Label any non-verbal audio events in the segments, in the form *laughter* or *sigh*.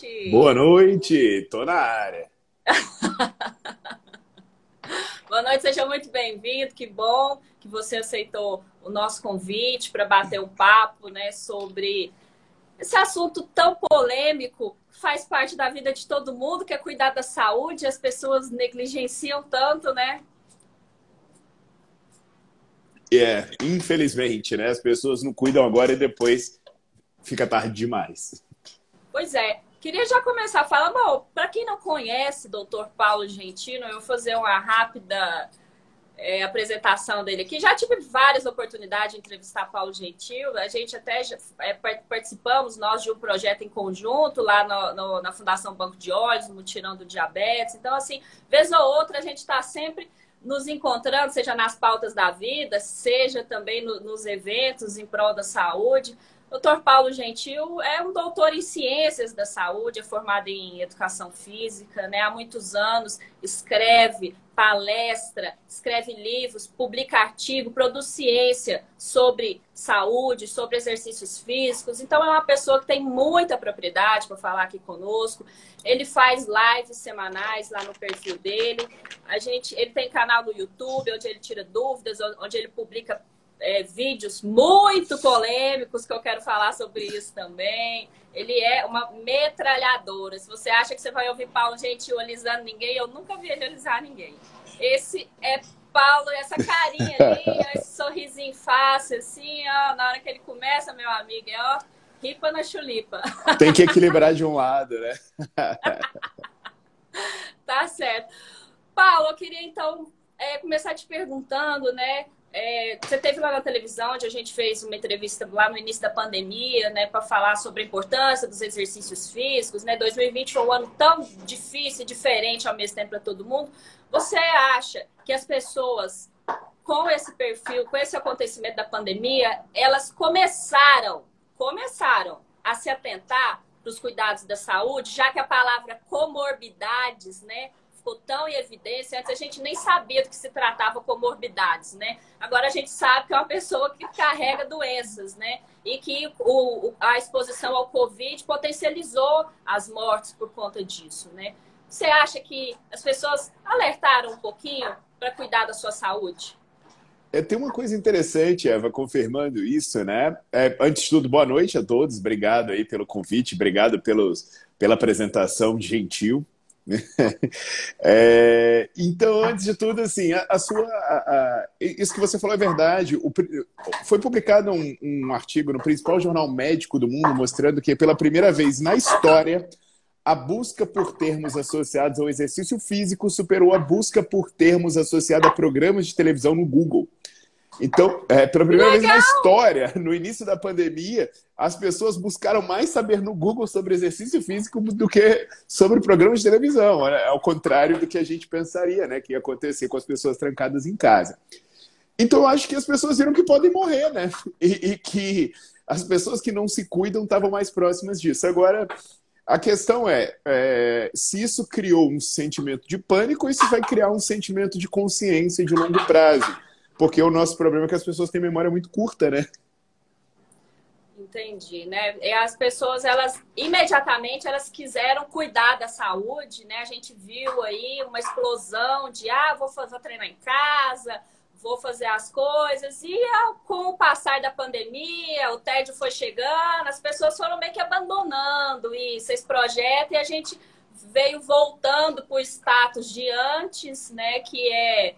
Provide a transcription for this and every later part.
Noite. Boa noite, tô na área. *laughs* boa noite, seja muito bem-vindo. Que bom que você aceitou o nosso convite para bater um papo, né, sobre esse assunto tão polêmico faz parte da vida de todo mundo, que é cuidar da saúde, as pessoas negligenciam tanto, né? É, infelizmente, né? As pessoas não cuidam agora e depois fica tarde demais. Pois é. Queria já começar falando, para quem não conhece Dr. Paulo Gentino, eu vou fazer uma rápida é, apresentação dele aqui. Já tive várias oportunidades de entrevistar Paulo Gentil. A gente até já, é, participamos nós de um projeto em conjunto lá no, no, na Fundação Banco de Olhos, no Mutirão do Diabetes. Então, assim, vez ou outra a gente está sempre nos encontrando, seja nas pautas da vida, seja também no, nos eventos em prol da saúde. Dr. Paulo Gentil é um doutor em ciências da saúde, é formado em educação física, né? Há muitos anos escreve palestra, escreve livros, publica artigo, produz ciência sobre saúde, sobre exercícios físicos. Então é uma pessoa que tem muita propriedade para falar aqui conosco. Ele faz lives semanais lá no perfil dele. A gente, ele tem canal no YouTube onde ele tira dúvidas, onde ele publica é, vídeos muito polêmicos que eu quero falar sobre isso também. Ele é uma metralhadora. Se você acha que você vai ouvir Paulo Gentil alisando ninguém, eu nunca vi ele alisar ninguém. Esse é Paulo, essa carinha ali, *laughs* esse sorrisinho fácil, assim, ó, na hora que ele começa, meu amigo, é ó, ripa na chulipa. Tem que equilibrar de um lado, né? *laughs* tá certo. Paulo, eu queria então é, começar te perguntando, né? É, você teve lá na televisão, onde a gente fez uma entrevista lá no início da pandemia, né, para falar sobre a importância dos exercícios físicos, né? 2020 foi um ano tão difícil diferente ao mesmo tempo para todo mundo. Você acha que as pessoas com esse perfil, com esse acontecimento da pandemia, elas começaram, começaram a se atentar para os cuidados da saúde, já que a palavra comorbidades, né, ficou tão em evidência. Antes a gente nem sabia do que se tratava comorbidades, né? Agora a gente sabe que é uma pessoa que carrega doenças, né? E que o, a exposição ao Covid potencializou as mortes por conta disso, né? Você acha que as pessoas alertaram um pouquinho para cuidar da sua saúde? É, tem uma coisa interessante, Eva, confirmando isso, né? É, antes de tudo, boa noite a todos. Obrigado aí pelo convite, obrigado pelos, pela apresentação gentil. *laughs* É, então, antes de tudo, assim, a, a sua. A, isso que você falou é verdade. O, foi publicado um, um, artigo no principal jornal médico do mundo mostrando que, pela primeira vez na história, a busca por termos associados ao exercício físico superou a busca por termos associados a programas de televisão no Google. Então, é, pela primeira Legal. vez na história, *laughs* no início da pandemia, as pessoas buscaram mais saber no Google sobre exercício físico do que sobre programas de televisão. Né? Ao contrário do que a gente pensaria, né? Que ia acontecer com as pessoas trancadas em casa. Então, eu acho que as pessoas viram que podem morrer, né? *laughs* E, e que as pessoas que não se cuidam estavam mais próximas disso. Agora, a questão é, é, se isso criou um sentimento de pânico, isso vai criar um sentimento de consciência de longo prazo porque o nosso problema é que as pessoas têm memória muito curta, né? Entendi, né? E as pessoas, elas imediatamente elas quiseram cuidar da saúde, né? A gente viu aí uma explosão de ah, vou fazer treinar em casa, vou fazer as coisas. E com o passar da pandemia, o tédio foi chegando, as pessoas foram meio que abandonando isso, esse projeto, e a gente veio voltando para o status de antes, né? Que é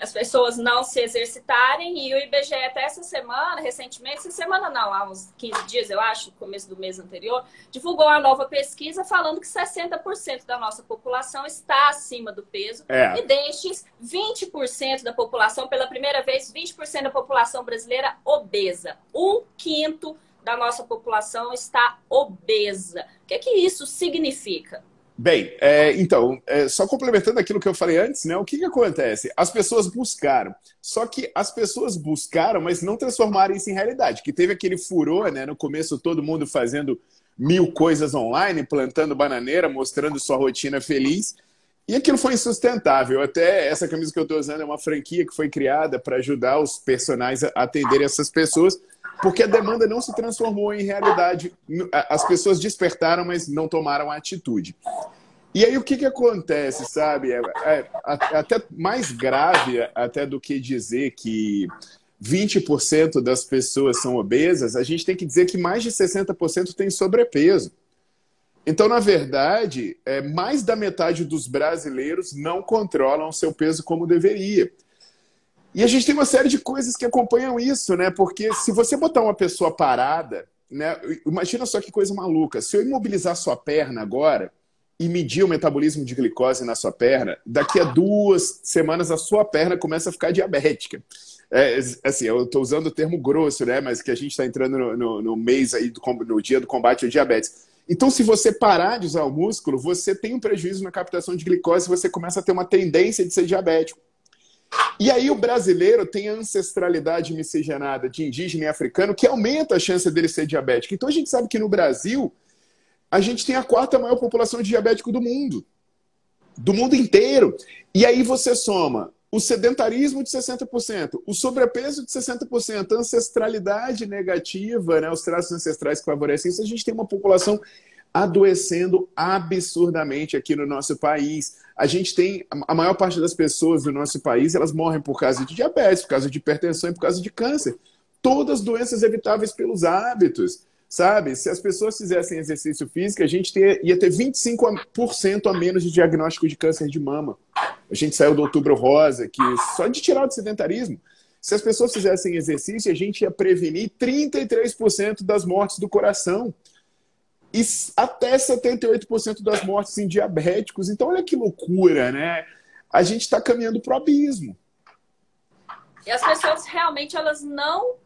as pessoas não se exercitarem. E o IBGE até essa semana, recentemente, essa semana não, há uns 15 dias, eu acho, começo do mês anterior, divulgou uma nova pesquisa falando que 60% da nossa população está acima do peso. É. E destes, 20% da população, pela primeira vez, 20% da população brasileira obesa. Um quinto da nossa população está obesa. O que, que isso significa? Bem, é, então, é, só complementando aquilo que eu falei antes, né? O que, que acontece? As pessoas buscaram, só que as pessoas buscaram, mas não transformaram isso em realidade. Que teve aquele furor, né? No começo, todo mundo fazendo mil coisas online, plantando bananeira, mostrando sua rotina feliz. E aquilo foi insustentável. Até essa camisa que eu estou usando é uma franquia que foi criada para ajudar os personagens a atenderem essas pessoas, porque a demanda não se transformou em realidade. As pessoas despertaram, mas não tomaram atitude. E aí o que, que acontece, sabe? É, é, até mais grave até do que dizer que 20% das pessoas são obesas, a gente tem que dizer que mais de 60% tem sobrepeso. Então, na verdade, é, mais da metade dos brasileiros não controlam o seu peso como deveria. E a gente tem uma série de coisas que acompanham isso, né? Porque se você botar uma pessoa parada, né? Imagina só que coisa maluca. Se eu imobilizar sua perna agora e medir o metabolismo de glicose na sua perna, daqui a duas semanas a sua perna começa a ficar diabética. É, assim, eu estou usando o termo grosso, né? Mas que a gente está entrando no, no, no, mês aí, do, no dia do combate ao diabetes. Então, se você parar de usar o músculo, você tem um prejuízo na captação de glicose e você começa a ter uma tendência de ser diabético. E aí o brasileiro tem a ancestralidade miscigenada de indígena e africano que aumenta a chance dele ser diabético. Então a gente sabe que no Brasil a gente tem a quarta maior população de diabético do mundo. Do mundo inteiro. E aí você soma o sedentarismo de 60%, o sobrepeso de 60%, a ancestralidade negativa, né, os traços ancestrais que favorecem isso, a gente tem uma população adoecendo absurdamente aqui no nosso país. A gente tem a maior parte das pessoas do nosso país, elas morrem por causa de diabetes, por causa de hipertensão e por causa de câncer. Todas doenças evitáveis pelos hábitos. Sabe? Se as pessoas fizessem exercício físico, a gente ter, ia ter 25% a menos de diagnóstico de câncer de mama. A gente saiu do outubro rosa, que só de tirar o sedentarismo. Se as pessoas fizessem exercício, a gente ia prevenir 33% das mortes do coração. E até 78% das mortes em diabéticos. Então, olha que loucura, né? A gente está caminhando para o abismo. E as pessoas realmente elas não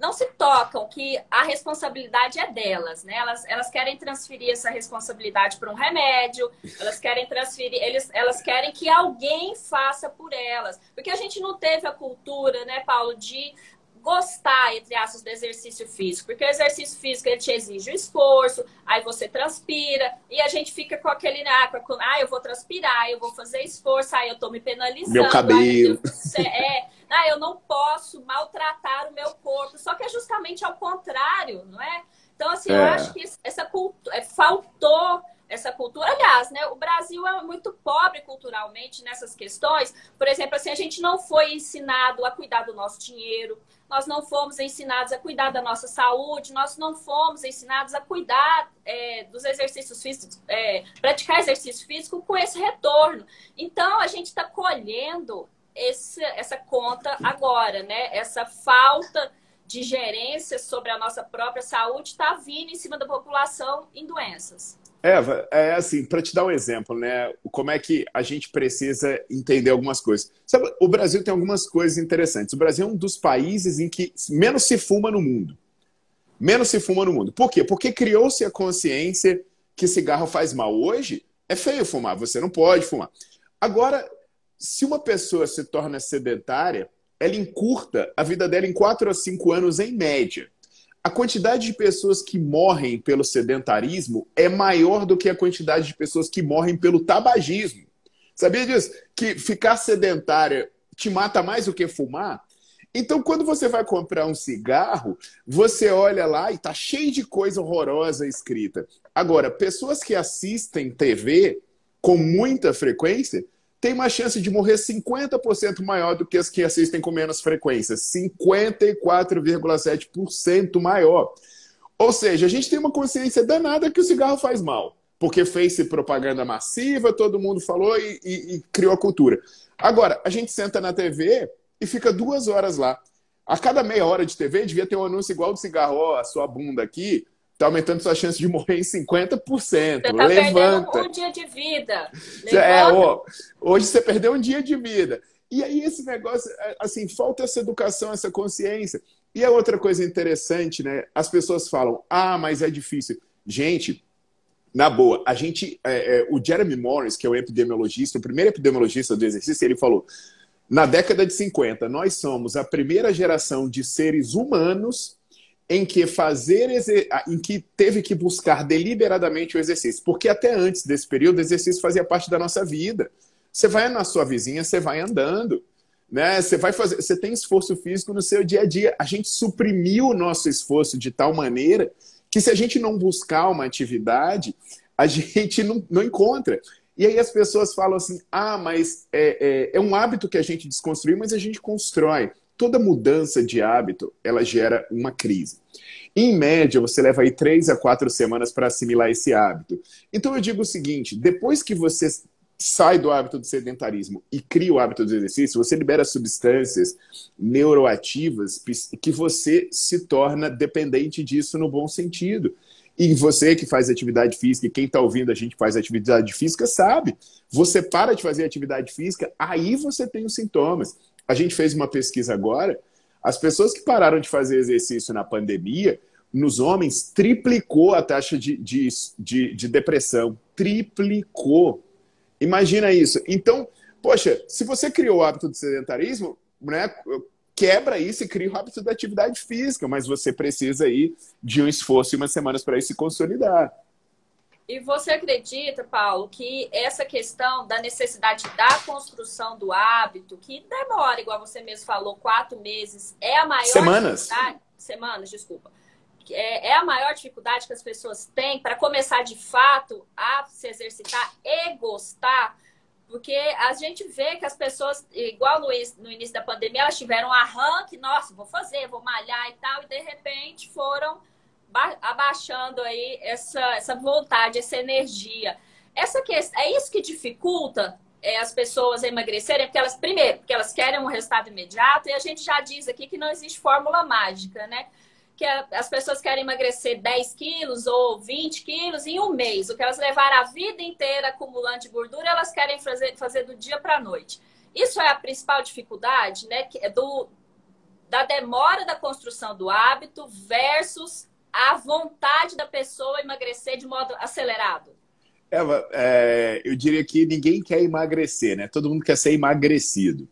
não se tocam que a responsabilidade é delas, né? Elas, elas querem transferir essa responsabilidade para um remédio, elas querem transferir, eles, elas querem que alguém faça por elas. Porque a gente não teve a cultura, né, Paulo, de gostar, entre aspas, do exercício físico. Porque o exercício físico ele te exige o esforço, aí você transpira, e a gente fica com aquele, ah, com, ah eu vou transpirar, eu vou fazer esforço, aí eu tô me penalizando. Meu cabelo. Aí, é, ah, eu não posso maltratar o meu corpo. Só que é justamente ao contrário, não é? Então, assim, é. eu acho que essa cultura é, faltou essa cultura. Aliás, né, o Brasil é muito pobre culturalmente nessas questões. Por exemplo, assim, a gente não foi ensinado a cuidar do nosso dinheiro, nós não fomos ensinados a cuidar da nossa saúde, nós não fomos ensinados a cuidar é, dos exercícios físicos, é, praticar exercício físico com esse retorno. Então, a gente está colhendo esse, essa conta agora, né? Essa falta de gerência sobre a nossa própria saúde está vindo em cima da população em doenças. Eva, é assim, para te dar um exemplo, né? Como é que a gente precisa entender algumas coisas. Sabe, o Brasil tem algumas coisas interessantes. O Brasil é um dos países em que menos se fuma no mundo. Menos se fuma no mundo. Por quê? Porque criou-se a consciência que cigarro faz mal. Hoje é feio fumar, você não pode fumar. Agora, se uma pessoa se torna sedentária, ela encurta a vida dela em 4 a 5 anos em média a quantidade de pessoas que morrem pelo sedentarismo é maior do que a quantidade de pessoas que morrem pelo tabagismo. Sabia disso? Que ficar sedentária te mata mais do que fumar? Então, quando você vai comprar um cigarro, você olha lá e tá cheio de coisa horrorosa escrita. Agora, pessoas que assistem TV com muita frequência têm uma chance de morrer 50% maior do que as que assistem com menos frequência. 54,7% maior. Ou seja, a gente tem uma consciência danada que o cigarro faz mal. Porque fez propaganda massiva, todo mundo falou e, e, e criou a cultura. Agora, a gente senta na TV e fica duas horas lá. A cada meia hora de TV devia ter um anúncio igual do cigarro, ó, a sua bunda aqui está aumentando sua chance de morrer em 50%. Você tá Levanta. um dia de vida. É, ó, hoje você perdeu um dia de vida. E aí esse negócio, é, assim, falta essa educação, essa consciência. E a outra coisa interessante, né? As pessoas falam, ah, mas é difícil. Gente, na boa, a gente, é, é, o Jeremy Morris, que é o epidemiologista, o primeiro epidemiologista do exercício, ele falou, na década de 50, nós somos a primeira geração de seres humanos em que fazer em que teve que buscar deliberadamente o exercício, porque até antes desse período o exercício fazia parte da nossa vida. Você vai na sua vizinha, você vai andando, né? Você vai fazer, você tem esforço físico no seu dia a dia. A gente suprimiu o nosso esforço de tal maneira que se a gente não buscar uma atividade, a *laughs* gente não, não encontra. E aí as pessoas falam assim: ah, mas é, é, é um hábito que a gente desconstruiu, mas a gente constrói toda mudança de hábito ela gera uma crise. Em média, você leva aí três a quatro semanas para assimilar esse hábito. Então eu digo o seguinte: depois que você sai do hábito do sedentarismo e cria o hábito do exercício, você libera substâncias neuroativas que você se torna dependente disso no bom sentido. E você que faz atividade física, e quem está ouvindo a gente faz atividade física, sabe. Você para de fazer atividade física, aí você tem os sintomas. A gente fez uma pesquisa agora, as pessoas que pararam de fazer exercício na pandemia, nos homens, triplicou a taxa de, de, de, de depressão. Triplicou. Imagina isso. Então, poxa, se você criou o hábito do sedentarismo, né, quebra isso e cria o hábito da atividade física, mas você precisa aí de um esforço e umas semanas para isso se consolidar. E você acredita, Paulo, que essa questão da necessidade da construção do hábito, que demora, igual você mesmo falou, quatro meses, é a maior semanas. semanas, desculpa, é, é a maior dificuldade que as pessoas têm para começar de fato a se exercitar e gostar, porque a gente vê que as pessoas, igual no, no início da pandemia, elas tiveram um arranque, nossa, vou fazer, vou malhar e tal, e de repente foram abaixando aí essa, essa vontade, essa energia. Essa questão, é isso que dificulta é, as pessoas emagrecerem, porque elas, primeiro, porque elas querem um resultado imediato, e a gente já diz aqui que não existe fórmula mágica, né? Que a, as pessoas querem emagrecer 10 quilos ou 20 quilos em um mês. O que elas levaram a vida inteira acumulando de gordura, elas querem fazer, fazer do dia para a noite. Isso é a principal dificuldade, né? É do, da demora da construção do hábito versus a vontade da pessoa emagrecer de modo acelerado? Eva, é, eu diria que ninguém quer emagrecer, né? Todo mundo quer ser emagrecido.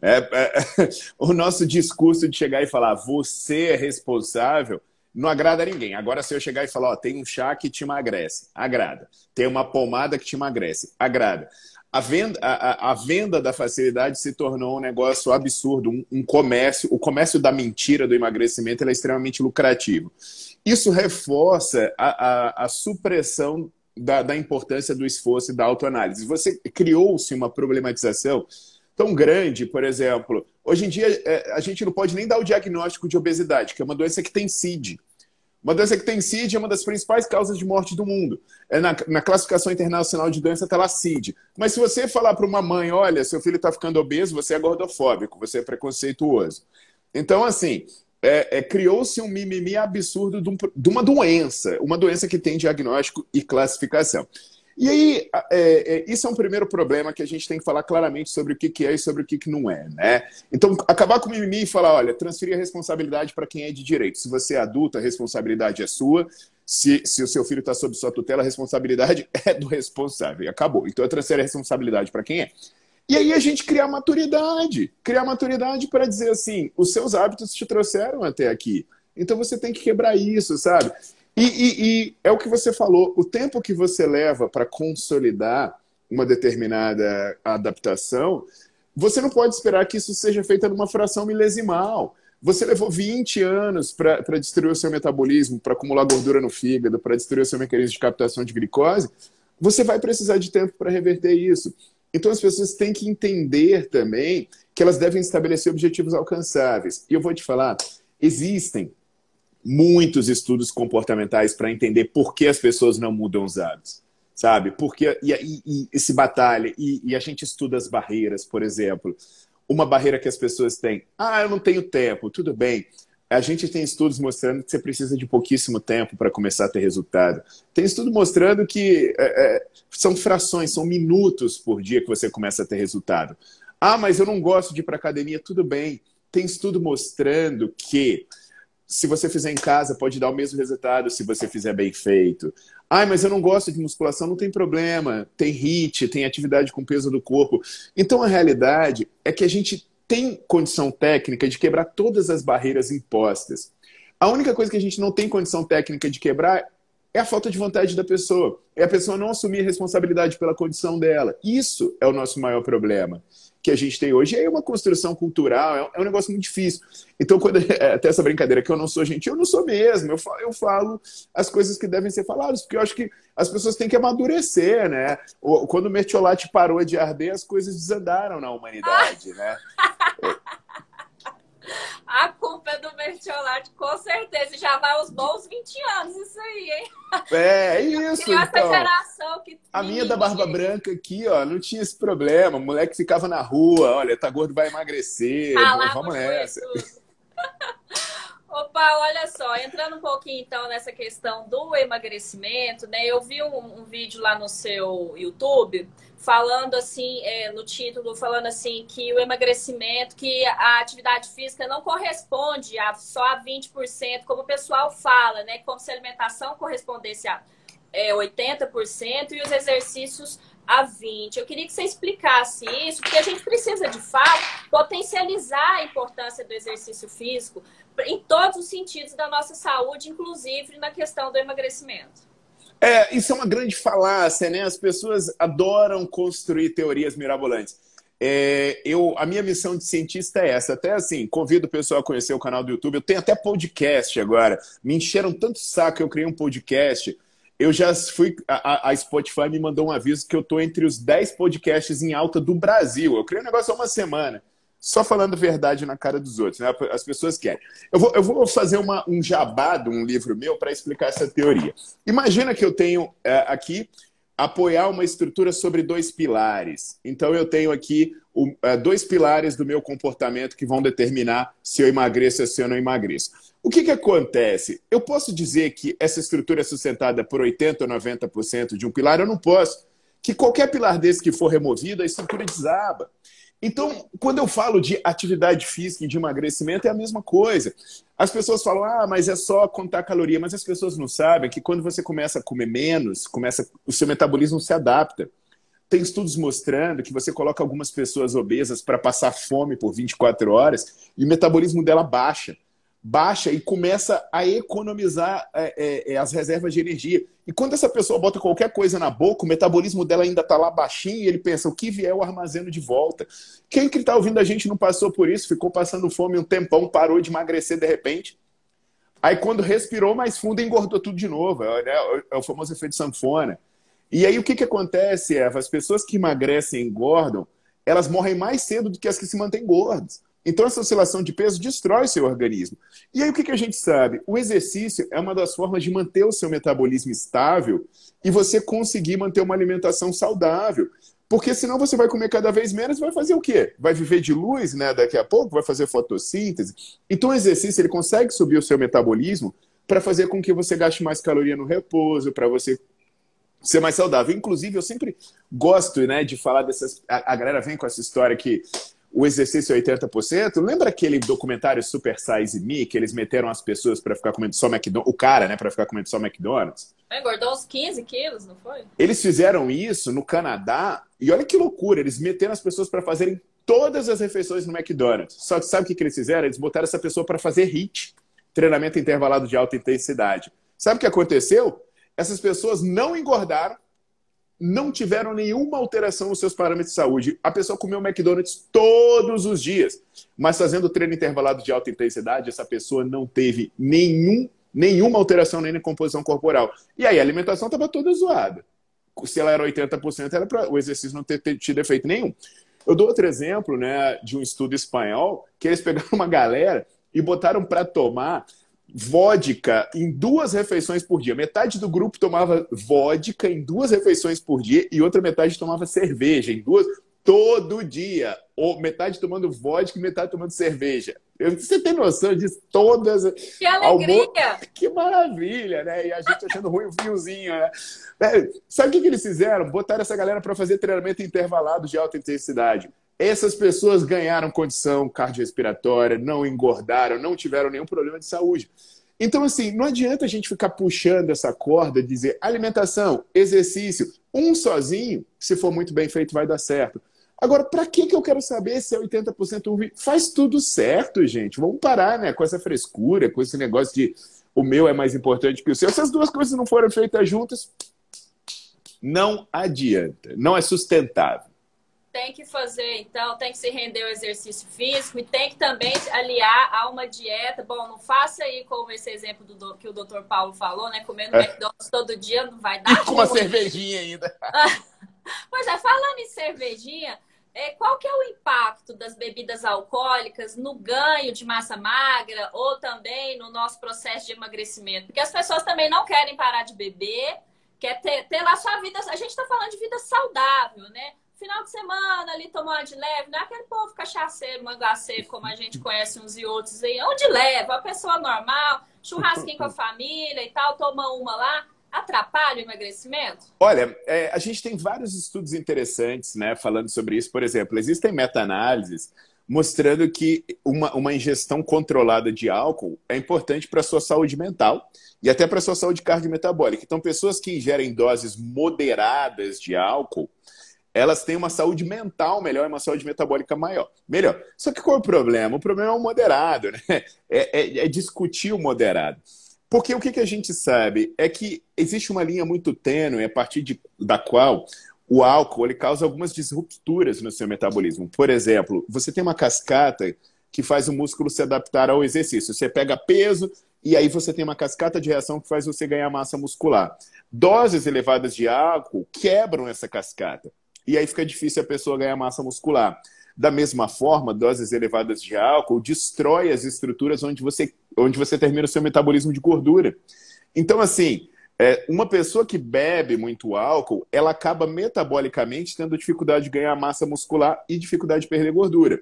É, é, *laughs* o nosso discurso de chegar e falar você é responsável não agrada a ninguém. Agora, se eu chegar e falar, ó, tem um chá que te emagrece, agrada. Tem uma pomada que te emagrece, agrada a venda, a, a, venda da facilidade se tornou um negócio absurdo, um, um, comércio. O comércio da mentira do emagrecimento é extremamente lucrativo. Isso reforça a, a, a supressão da, da, importância do esforço e da autoanálise. Você criou-se uma problematização tão grande, por exemplo, hoje em dia é, a gente não pode nem dar o diagnóstico de obesidade, que é uma doença que tem CID. Uma doença que tem CID é uma das principais causas de morte do mundo. É na, na classificação internacional de doença está lá CID. Mas se você falar para uma mãe, olha, seu filho está ficando obeso, você é gordofóbico, você é preconceituoso. Então, assim, é, é, criou-se um mimimi absurdo de, um, de, uma doença, uma doença que tem diagnóstico e classificação. E aí, é, é, isso é um primeiro problema que a gente tem que falar claramente sobre o que, que é e sobre o que, que não é, né? Então, acabar com o mimimi e falar, olha, transferir a responsabilidade para quem é de direito. Se você é adulto, a responsabilidade é sua. Se, se o seu filho está sob sua tutela, a responsabilidade *laughs* é do responsável. E acabou. Então, eu transfiro a responsabilidade para quem é. E aí a gente criar maturidade. Criar maturidade para dizer assim, os seus hábitos te trouxeram até aqui. Então, você tem que quebrar isso, sabe? E, e, e é o que você falou, o tempo que você leva para consolidar uma determinada adaptação, você não pode esperar que isso seja feito numa fração milesimal. Você levou 20 anos para destruir o seu metabolismo, para acumular gordura no fígado, para destruir o seu mecanismo de captação de glicose. Você vai precisar de tempo para reverter isso. Então as pessoas têm que entender também que elas devem estabelecer objetivos alcançáveis. E eu vou te falar, existem muitos estudos comportamentais para entender por que as pessoas não mudam os hábitos, sabe? Porque e, e, e se batalha e, e, a gente estuda as barreiras, por exemplo, uma barreira que as pessoas têm, ah, eu não tenho tempo, tudo bem. A gente tem estudos mostrando que você precisa de pouquíssimo tempo para começar a ter resultado. Tem estudo mostrando que é, é, são frações, são minutos por dia que você começa a ter resultado. Ah, mas eu não gosto de ir para academia, tudo bem. Tem estudo mostrando que se você fizer em casa, pode dar o mesmo resultado se você fizer bem feito. Ai, mas eu não gosto de musculação, não tem problema. Tem HIIT, tem atividade com peso do corpo. Então a realidade é que a gente tem condição técnica de quebrar todas as barreiras impostas. A única coisa que a gente não tem condição técnica de quebrar é a falta de vontade da pessoa. É a pessoa não assumir responsabilidade pela condição dela. Isso é o nosso maior problema que a gente tem hoje é uma construção cultural, é, é um negócio muito difícil. Então, quando *laughs* é, até essa brincadeira que eu não sou gentil, eu não sou mesmo. Eu falo, eu falo as coisas que devem ser faladas, porque eu acho que as pessoas têm que amadurecer, né? Quando o mertiolate parou de arder, as coisas desandaram na humanidade, né? *laughs* A culpa é do Mertiolate, com certeza. Já vai uns bons 20 anos isso aí, hein? É, é isso. então. essa geração que. A minha da Barba Branca aqui, ó, não tinha esse problema. O moleque ficava na rua, olha, tá gordo, vai emagrecer. vamos nessa. Opa, *laughs* olha só, entrando um pouquinho então nessa questão do emagrecimento, né? Eu vi um, um vídeo lá no seu YouTube falando assim, é, no título, falando assim que o emagrecimento, que a atividade física não corresponde a só a 20%, como o pessoal fala, né? Como se a alimentação correspondesse a é, 80% e os exercícios a 20. Eu queria que você explicasse isso, porque a gente precisa, de fato, potencializar a importância do exercício físico em todos os sentidos da nossa saúde, inclusive na questão do emagrecimento. É, isso é uma grande falácia, né? As pessoas adoram construir teorias mirabolantes. É, eu, a minha missão de cientista é essa. Até assim, convido o pessoal a conhecer o canal do YouTube. Eu tenho até podcast agora. Me encheram tanto saco que eu criei um podcast. Eu já fui. A, a Spotify me mandou um aviso que eu estou entre os 10 podcasts em alta do Brasil. Eu criei um negócio há uma semana só falando verdade na cara dos outros. Né? As pessoas querem. Eu vou, eu vou fazer uma, um jabá um livro meu para explicar essa teoria. Imagina que eu tenho é, aqui apoiar uma estrutura sobre dois pilares. Então eu tenho aqui o, é, dois pilares do meu comportamento que vão determinar se eu emagreço ou se eu não emagreço. O que, que acontece? Eu posso dizer que essa estrutura é sustentada por 80% ou 90% de um pilar? Eu não posso. Que qualquer pilar desse que for removido, a estrutura desaba. Então, quando eu falo de atividade física e de emagrecimento, é a mesma coisa. As pessoas falam, ah, mas é só contar caloria. Mas as pessoas não sabem que quando você começa a comer menos, começa, o seu metabolismo se adapta. Tem estudos mostrando que você coloca algumas pessoas obesas para passar fome por 24 horas e o metabolismo dela baixa baixa e começa a economizar é, é, é, as reservas de energia. E quando essa pessoa bota qualquer coisa na boca, o metabolismo dela ainda está lá baixinho e ele pensa, o que vier eu armazeno de volta. Quem que está ouvindo a gente não passou por isso, ficou passando fome um tempão, parou de emagrecer de repente. Aí quando respirou mais fundo, engordou tudo de novo. É, né? é o famoso efeito sanfona. E aí o que, que acontece, Eva? As pessoas que emagrecem e engordam, elas morrem mais cedo do que as que se mantêm gordas. Então, essa oscilação de peso destrói seu organismo. E aí, o que, que a gente sabe? O exercício é uma das formas de manter o seu metabolismo estável e você conseguir manter uma alimentação saudável. Porque senão você vai comer cada vez menos e vai fazer o quê? Vai viver de luz, né? Daqui a pouco, vai fazer fotossíntese. Então, o exercício ele consegue subir o seu metabolismo para fazer com que você gaste mais caloria no repouso, para você ser mais saudável. Inclusive, eu sempre gosto né, de falar dessas. A, a galera vem com essa história que o exercício é 80%. Lembra aquele documentário Super Size Me, que eles meteram as pessoas para ficar comendo só McDonald's, o cara, né, para ficar comendo só McDonald's? Engordou uns 15 quilos, não foi? Eles fizeram isso no Canadá, e olha que loucura, eles meteram as pessoas para fazerem todas as refeições no McDonald's. Só que sabe o que, que eles fizeram? Eles botaram essa pessoa para fazer HIIT, treinamento intervalado de alta intensidade. Sabe o que aconteceu? Essas pessoas não engordaram, não tiveram nenhuma alteração nos seus parâmetros de saúde. A pessoa comeu McDonald's todos os dias, mas fazendo treino intervalado de alta intensidade, essa pessoa não teve nenhum, nenhuma alteração nem na composição corporal. E aí a alimentação estava toda zoada. se ela era 80%, era para o exercício não ter, ter tido efeito nenhum. Eu dou outro exemplo né, de um estudo espanhol, que eles pegaram uma galera e botaram para tomar vodka em duas refeições por dia. Metade do grupo tomava vodka em duas refeições por dia e outra metade tomava cerveja em duas todo dia. Ou metade tomando vodka e metade tomando cerveja. Você tem noção disso? Todas. Que alegria! Que maravilha, né? E a gente achando ruim o fiozinho, né? É, sabe o que, que eles fizeram? Botaram essa galera para fazer treinamento intervalado de alta intensidade. Essas pessoas ganharam condição cardiorrespiratória, não engordaram, não tiveram nenhum problema de saúde. Então, assim, não adianta a gente ficar puxando essa corda, dizer alimentação, exercício, um sozinho, se for muito bem feito, vai dar certo. Agora, para que, que eu quero saber se é 80% Faz tudo certo, gente. Vamos parar né, com essa frescura, com esse negócio de o meu é mais importante que o seu. Se as duas coisas não forem feitas juntas, não adianta. Não é sustentável tem que fazer, então, tem que se render ao exercício físico e tem que também aliar a uma dieta. Bom, não faça aí como esse exemplo do, que o doutor Paulo falou, né? Comendo é. McDonald's todo dia não vai dar. *laughs* Com uma cervejinha ainda. *laughs* pois é, falando em cervejinha, é, qual que é o impacto das bebidas alcoólicas no ganho de massa magra ou também no nosso processo de emagrecimento? Porque as pessoas também não querem parar de beber, quer ter, ter lá sua vida. A gente está falando de vida saudável, né? Final de semana ali tomar de leve, não é aquele povo cachaceiro, mangaceiro, como a gente conhece uns e outros aí, onde leva, a pessoa normal, churrasquinho com a família e tal, toma uma lá, atrapalha o emagrecimento? Olha, é, a gente tem vários estudos interessantes, né, falando sobre isso. Por exemplo, existem meta-análises mostrando que uma, uma ingestão controlada de álcool é importante para a sua saúde mental e até para a sua saúde cardiometabólica. Então, pessoas que ingerem doses moderadas de álcool, elas têm uma saúde mental melhor uma saúde metabólica maior. Melhor. Só que qual é o problema? O problema é o moderado, né? É, é, é discutir o moderado. Porque o que, que a gente sabe é que existe uma linha muito tênue a partir de, da qual o álcool ele causa algumas disrupturas no seu metabolismo. Por exemplo, você tem uma cascata que faz o músculo se adaptar ao exercício. Você pega peso e aí você tem uma cascata de reação que faz você ganhar massa muscular. Doses elevadas de álcool quebram essa cascata e aí fica difícil a pessoa ganhar massa muscular. Da mesma forma, doses elevadas de álcool destrói as estruturas onde você, onde você termina o seu metabolismo de gordura. Então, assim, é, uma pessoa que bebe muito álcool, ela acaba metabolicamente tendo dificuldade de ganhar massa muscular e dificuldade de perder gordura.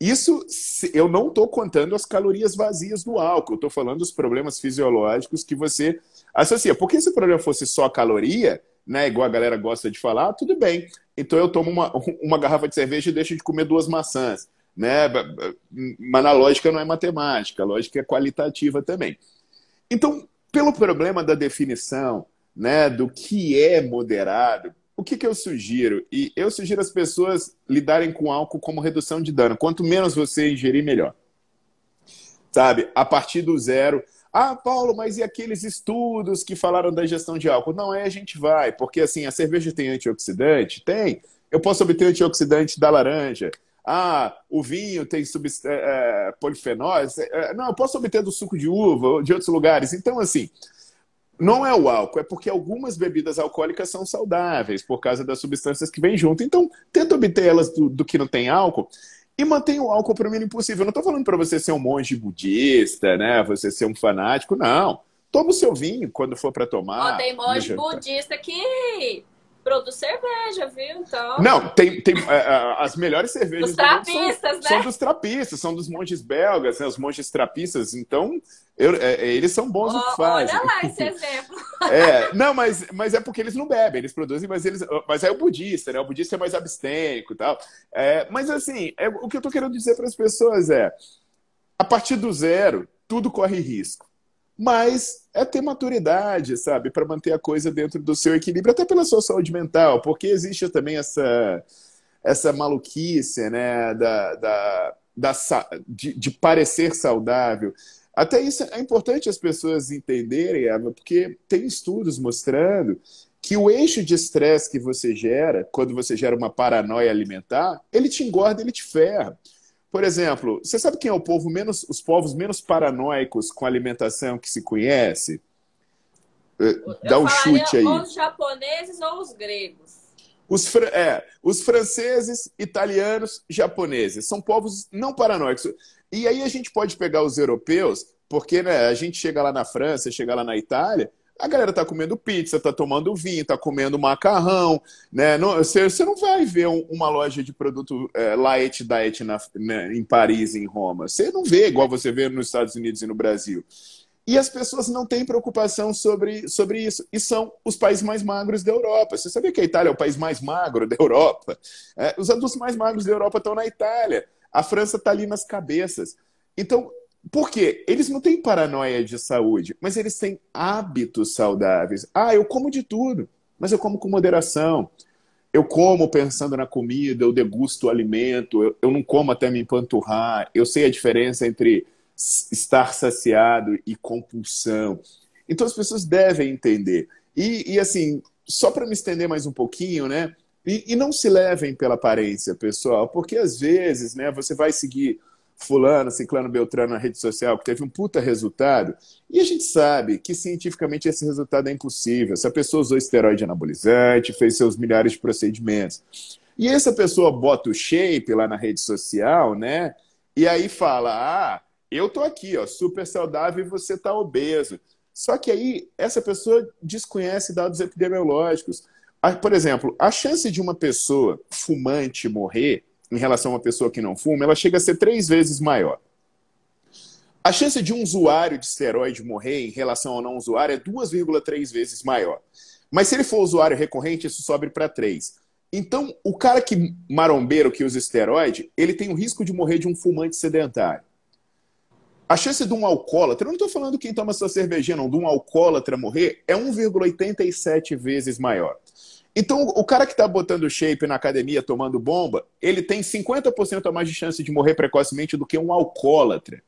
Isso, eu não estou contando as calorias vazias do álcool, estou falando dos problemas fisiológicos que você associa. Porque se o problema fosse só caloria, né, igual a galera gosta de falar, tudo bem. Então eu tomo uma, uma garrafa de cerveja e deixo de comer duas maçãs. Né? Mas na lógica não é matemática, a lógica é qualitativa também. Então, pelo problema da definição né, do que é moderado, o que, que eu sugiro? E eu sugiro as pessoas lidarem com álcool como redução de dano. Quanto menos você ingerir, melhor. Sabe? A partir do zero, ah, Paulo, mas e aqueles estudos que falaram da ingestão de álcool? Não, aí a gente vai, porque assim, a cerveja tem antioxidante? Tem. Eu posso obter antioxidante da laranja. Ah, o vinho tem é, é, polifenóis. É, não, eu posso obter do suco de uva de outros lugares. Então, assim, não é o álcool, é porque algumas bebidas alcoólicas são saudáveis por causa das substâncias que vêm junto. Então, tenta obter elas do, do que não tem álcool e mantém o álcool para o mínimo possível. Eu não estou falando para você ser um monge budista, né? Você ser um fanático, não. Toma o seu vinho quando for para tomar. Tem monge budista que produz cerveja, viu? Então... Não, tem, tem uh, as melhores cervejas dos trapistas, são, né? são dos trapistas, são dos monges belgas, né? os monges trapistas. Então, eu, é, eles são bons oh, no que fazem. Olha lá esse *laughs* exemplo. É, não, mas, mas é porque eles não bebem, eles produzem, mas eles. Mas é o budista, né? O budista é mais abstênico e tal. É, mas assim, é, o que eu tô querendo dizer para as pessoas é: a partir do zero, tudo corre risco. Mas é ter maturidade, sabe, para manter a coisa dentro do seu equilíbrio, até pela sua saúde mental, porque existe também essa, essa maluquice, né, da, da, da de, de parecer saudável. Até isso é importante as pessoas entenderem, Eva, porque tem estudos mostrando que o eixo de estresse que você gera, quando você gera uma paranoia alimentar, ele te engorda, ele te ferra. Por exemplo, você sabe quem é o povo menos, os povos menos paranoicos com alimentação que se conhece? Dá um chute aí. Ou os japoneses ou os gregos. Os, é, os franceses, italianos, japoneses. São povos não paranoicos. E aí a gente pode pegar os europeus, porque né, a gente chega lá na França, chega lá na Itália, a galera tá comendo pizza, tá tomando vinho, tá comendo macarrão, né? Você, não vai ver um, uma loja de produto é, light diet na, em Paris, em Roma. Você não vê igual você vê nos Estados Unidos e no Brasil. E as pessoas não têm preocupação sobre, sobre isso. E são os países mais magros da Europa. Você sabia que a Itália é o país mais magro da Europa? É, os adultos mais magros da Europa estão na Itália. A França está ali nas cabeças. Então, por quê? Eles não têm paranoia de saúde, mas eles têm hábitos saudáveis. Ah, eu como de tudo, mas eu como com moderação. Eu como pensando na comida, eu degusto o alimento, eu, eu não como até me empanturrar. Eu sei a diferença entre estar saciado e compulsão. Então as pessoas devem entender. E, e assim, só para me estender mais um pouquinho, né? E, e, não se levem pela aparência, pessoal, porque às vezes, né, você vai seguir fulano, ciclano, beltrano na rede social que teve um puta resultado, e a gente sabe que cientificamente esse resultado é impossível. Se a pessoa usou esteroide anabolizante, fez seus milhares de procedimentos. E essa pessoa bota o shape lá na rede social, né? E aí fala: "Ah, eu tô aqui, ó, super saudável e você tá obeso". Só que aí essa pessoa desconhece dados epidemiológicos. Por exemplo, a chance de uma pessoa fumante morrer em relação a uma pessoa que não fuma, ela chega a ser três vezes maior. A chance de um usuário de esteroide morrer em relação ao não usuário é 2,3 vezes maior. Mas se ele for usuário recorrente, isso sobe para 3. Então, o cara que marombeiro que usa esteroide, ele tem o risco de morrer de um fumante sedentário. A chance de um alcoólatra, eu não estou falando quem toma sua cervejinha, não, de um alcoólatra morrer é 1,87 vezes maior. Então, o cara que está botando shape na academia tomando bomba, ele tem 50% a mais de chance de morrer precocemente do que um alcoólatra.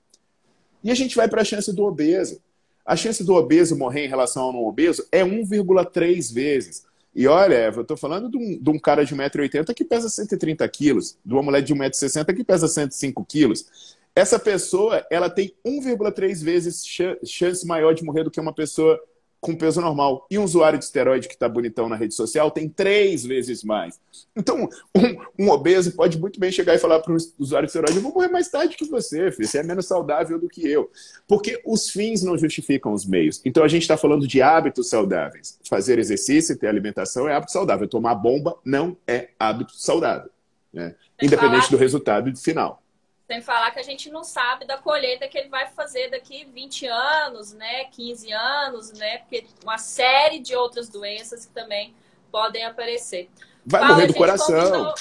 E a gente vai para a chance do obeso. A chance do obeso morrer em relação ao não obeso é 1,3 vezes. E olha, Eva, eu estou falando de um, de um, cara de 1,80m que pesa 130 quilos, de uma mulher de 1,60m que pesa 105 quilos. Essa pessoa, ela tem 1,3 vezes chance maior de morrer do que uma pessoa com peso normal. E um usuário de esteroide que está bonitão na rede social tem três vezes mais. Então, um, um obeso pode muito bem chegar e falar para o usuário de esteroide: eu vou morrer mais tarde que você, filho. você é menos saudável do que eu. Porque os fins não justificam os meios. Então, a gente está falando de hábitos saudáveis. Fazer exercício e ter alimentação é hábito saudável. Tomar bomba não é hábito saudável. Né? Independente do resultado final. Sem falar que a gente não sabe da colheita que ele vai fazer daqui 20 anos, né? 15 anos, né? Porque uma série de outras doenças que também podem aparecer. Vai Fala, morrer do coração. Combinou...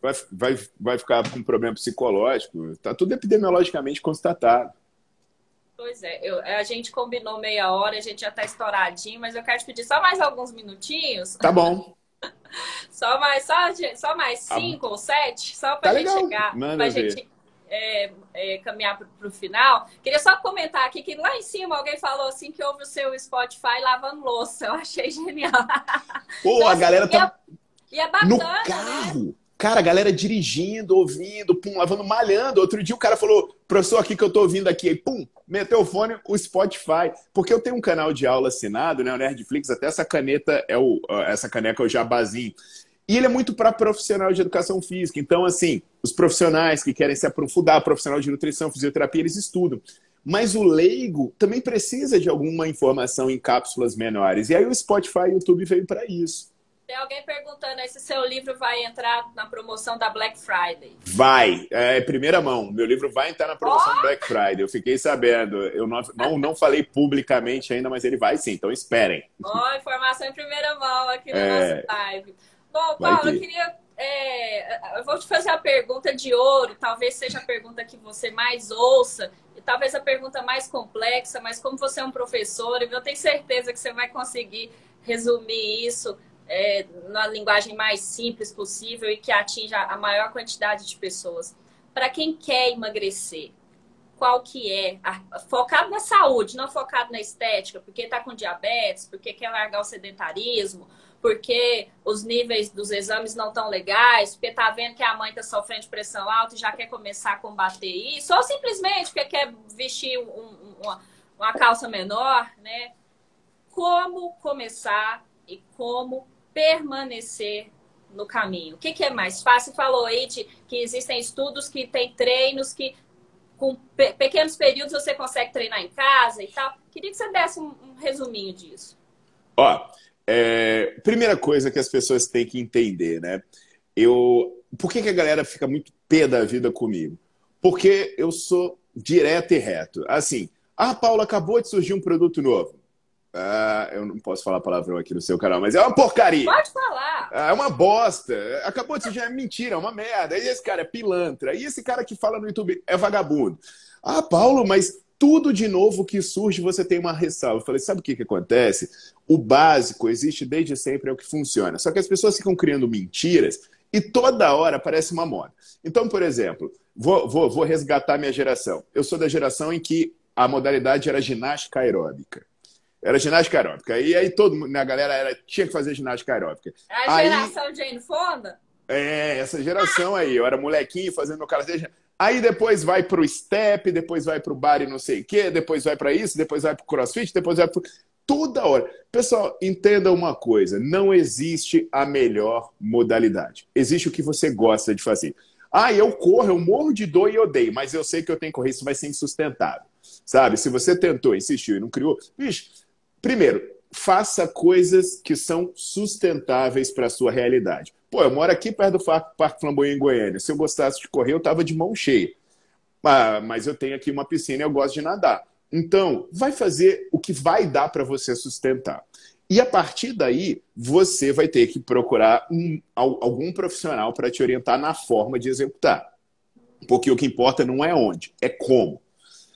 Vai, vai, vai ficar com problema psicológico. Tá tudo epidemiologicamente constatado. Pois é, eu, a gente combinou meia hora, a gente já tá estouradinho, mas eu quero te pedir só mais alguns minutinhos. Tá bom. *laughs* só mais, só, só mais tá cinco tá ou sete, só pra tá gente legal. chegar. Manda pra ver. gente é, é, caminhar para o final, queria só comentar aqui que lá em cima alguém falou assim que ouve o seu Spotify lavando louça. Eu achei genial. Pô, então, a galera assim, tá. E é, e é bacana, no né? carro. Né? Cara, a galera dirigindo, ouvindo, pum, lavando, malhando. Outro dia o cara falou, professor, aqui que eu tô ouvindo aqui. Aí, pum, meteu o fone, o Spotify. Porque eu tenho um canal de aula assinado, né? O Nerdflix, até essa caneta é o. Essa caneca é o jabazinho. E ele é muito para profissional de educação física. Então, assim, os profissionais que querem se aprofundar, profissional de nutrição, fisioterapia, eles estudam. Mas o leigo também precisa de alguma informação em cápsulas menores. E aí o Spotify e o YouTube veio para isso. Tem alguém perguntando aí se seu livro vai entrar na promoção da Black Friday. Vai, é primeira mão. Meu livro vai entrar na promoção oh! da Black Friday. Eu fiquei sabendo. Eu não, não, não falei publicamente ainda, mas ele vai sim, então esperem. Ó, oh, informação em primeira mão aqui no é... nosso live. Bom, Paulo, eu queria. É, eu vou te fazer a pergunta de ouro, talvez seja a pergunta que você mais ouça, e talvez a pergunta mais complexa, mas como você é um professor, eu tenho certeza que você vai conseguir resumir isso é, na linguagem mais simples possível e que atinja a maior quantidade de pessoas. Para quem quer emagrecer, qual que é? Focado na saúde, não focado na estética, porque está com diabetes, porque quer largar o sedentarismo, porque os níveis dos exames não estão legais, porque tá vendo que a mãe está sofrendo de pressão alta e já quer começar a combater isso, ou simplesmente porque quer vestir um, uma, uma calça menor, né? como começar e como permanecer no caminho. O que, que é mais fácil? Falou aí de que existem estudos que têm treinos que com pe pequenos períodos você consegue treinar em casa e tal. Queria que você desse um, um resuminho disso. Ó, é, primeira coisa que as pessoas têm que entender, né? Eu, por que, que a galera fica muito pé da vida comigo? Porque eu sou direto e reto. Assim, ah, Paulo, acabou de surgir um produto novo. Ah, eu não posso falar palavrão aqui no seu canal, mas é uma porcaria. Pode falar. Ah, é uma bosta. Acabou de surgir, é mentira, é uma merda. E esse cara é pilantra. E esse cara que fala no YouTube é vagabundo. Ah, Paulo, mas tudo de novo que surge você tem uma ressalva. Eu falei, sabe o que, que acontece? O básico existe desde sempre, é o que funciona. Só que as pessoas ficam criando mentiras e toda hora aparece uma moda. Então, por exemplo, vou, vou, vou resgatar minha geração. Eu sou da geração em que a modalidade era ginástica aeróbica. Era ginástica aeróbica. E aí todo mundo, a galera era, tinha que fazer ginástica aeróbica. A aí, geração Jane Fonda? É, essa geração aí. Eu era molequinho fazendo meu karatê. Aí depois vai pro step, depois vai pro bar e não sei o quê, depois vai para isso, depois vai pro crossfit, depois vai pro... Toda hora. Pessoal, entenda uma coisa. Não existe a melhor modalidade. Existe o que você gosta de fazer. Ah, eu corro, eu morro de dor e odeio, mas eu sei que eu tenho que correr, isso vai ser insustentável. Sabe? Se você tentou, insistiu e não criou, bicho, primeiro, faça coisas que são sustentáveis para a sua realidade. Pô, eu moro aqui perto do Parque Flamboyant em Goiânia. Se eu gostasse de correr, eu tava de mão cheia. Mas eu tenho aqui uma piscina e eu gosto de nadar. Então, vai fazer o que vai dar para você sustentar. E a partir daí, você vai ter que procurar um, algum profissional para te orientar na forma de executar. Porque o que importa não é onde, é como.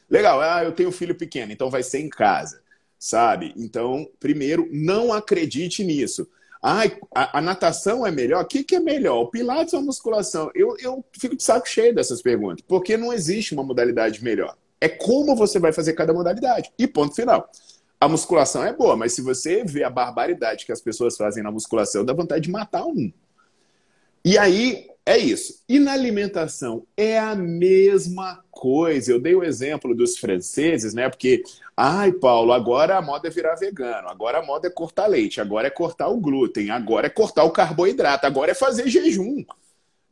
Legal, ah, eu tenho filho pequeno, então vai ser em casa, sabe? Então, primeiro, não acredite nisso. Ah, a, a natação é melhor? O que, que é melhor? O pilates ou a musculação? Eu, eu fico de saco cheio dessas perguntas, porque não existe uma modalidade melhor. É como você vai fazer cada modalidade. E ponto final a musculação é boa, mas se você vê a barbaridade que as pessoas fazem na musculação, dá vontade de matar um. E aí é isso. E na alimentação é a mesma coisa. Eu dei o exemplo dos franceses, né? Porque, ai, Paulo, agora a moda é virar vegano, agora a moda é cortar leite, agora é cortar o glúten, agora é cortar o carboidrato, agora é fazer jejum.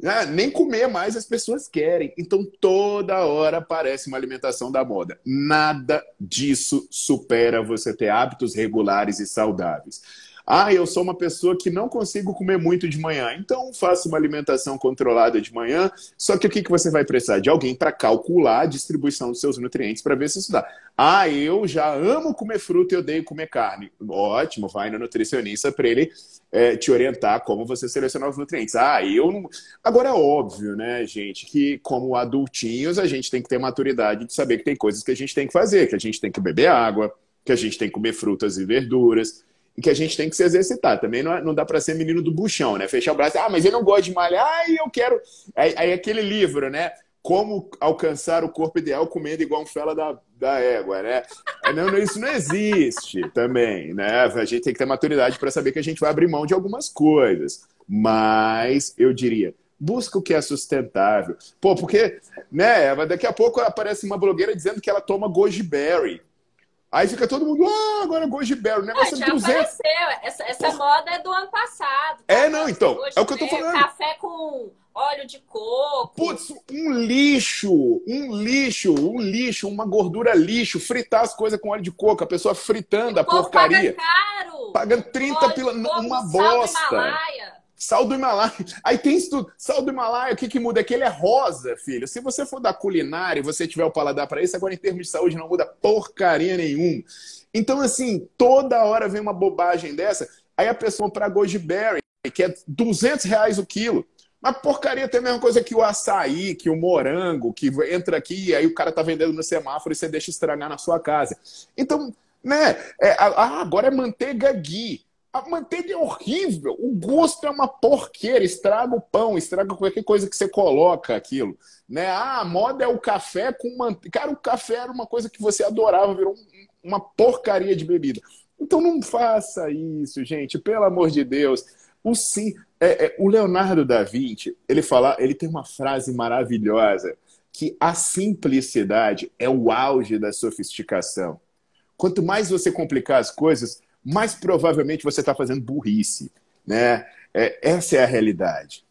Ah, nem comer mais as pessoas querem. Então, toda hora aparece uma alimentação da moda. Nada disso supera você ter hábitos regulares e saudáveis. Ah, eu sou uma pessoa que não consigo comer muito de manhã, então faça uma alimentação controlada de manhã. Só que o que, que você vai precisar? De alguém para calcular a distribuição dos seus nutrientes para ver se isso dá. Ah, eu já amo comer fruta e odeio comer carne. Ótimo, vai no nutricionista para ele é, te orientar como você selecionar os nutrientes. Ah, eu não. Agora é óbvio, né, gente, que como adultinhos a gente tem que ter maturidade de saber que tem coisas que a gente tem que fazer, que a gente tem que beber água, que a gente tem que comer frutas e verduras que a gente tem que se exercitar. Também não, é, não dá para ser menino do buchão, né? Fechar o braço, ah, mas eu não gosto de malhar, ai, eu quero. Aí, aí aquele livro, né? Como alcançar o corpo ideal comendo igual um fela da, da égua, né? Não, isso não existe também, né? A gente tem que ter maturidade para saber que a gente vai abrir mão de algumas coisas. Mas eu diria, busca o que é sustentável. Pô, porque, né, daqui a pouco aparece uma blogueira dizendo que ela toma goji berry. Aí fica todo mundo, ah, agora goji berry. O negócio ah, é 200. Apareceu. Essa, essa moda é do ano passado. Tá? É, não, então. É o que eu tô falando. Café com óleo de coco. Putz, um lixo, um lixo, um lixo, uma gordura lixo, fritar as coisas com óleo de coco, a pessoa fritando a porcaria. Paga caro. Pagando 30 pila, uma bosta. Himalaia. Sal do Himalaia. Aí tem isso tudo. Sal do Himalaia, o que, que muda? É que ele é rosa, filho. Se você for da culinária e você tiver o paladar para isso, agora em termos de saúde não muda porcaria nenhuma. Então, assim, toda hora vem uma bobagem dessa. Aí a pessoa compra goji berry, que é 200 reais o quilo. Mas porcaria tem a mesma coisa que o açaí, que o morango, que entra aqui e aí o cara tá vendendo no semáforo e você deixa estragar na sua casa. Então, né? É, ah, agora é manteiga ghee. A manteiga é horrível. O gosto é uma porqueira. Estraga o pão, estraga qualquer coisa que você coloca aquilo. Né? Ah, a moda é o café com manteiga. Cara, o café era uma coisa que você adorava, virou uma porcaria de bebida. Então não faça isso, gente. Pelo amor de Deus. O sim, é, é, o Leonardo da Vinci, ele fala, ele tem uma frase maravilhosa que a simplicidade é o auge da sofisticação. Quanto mais você complicar as coisas, mais provavelmente você está fazendo burrice. Né? É, essa é a realidade.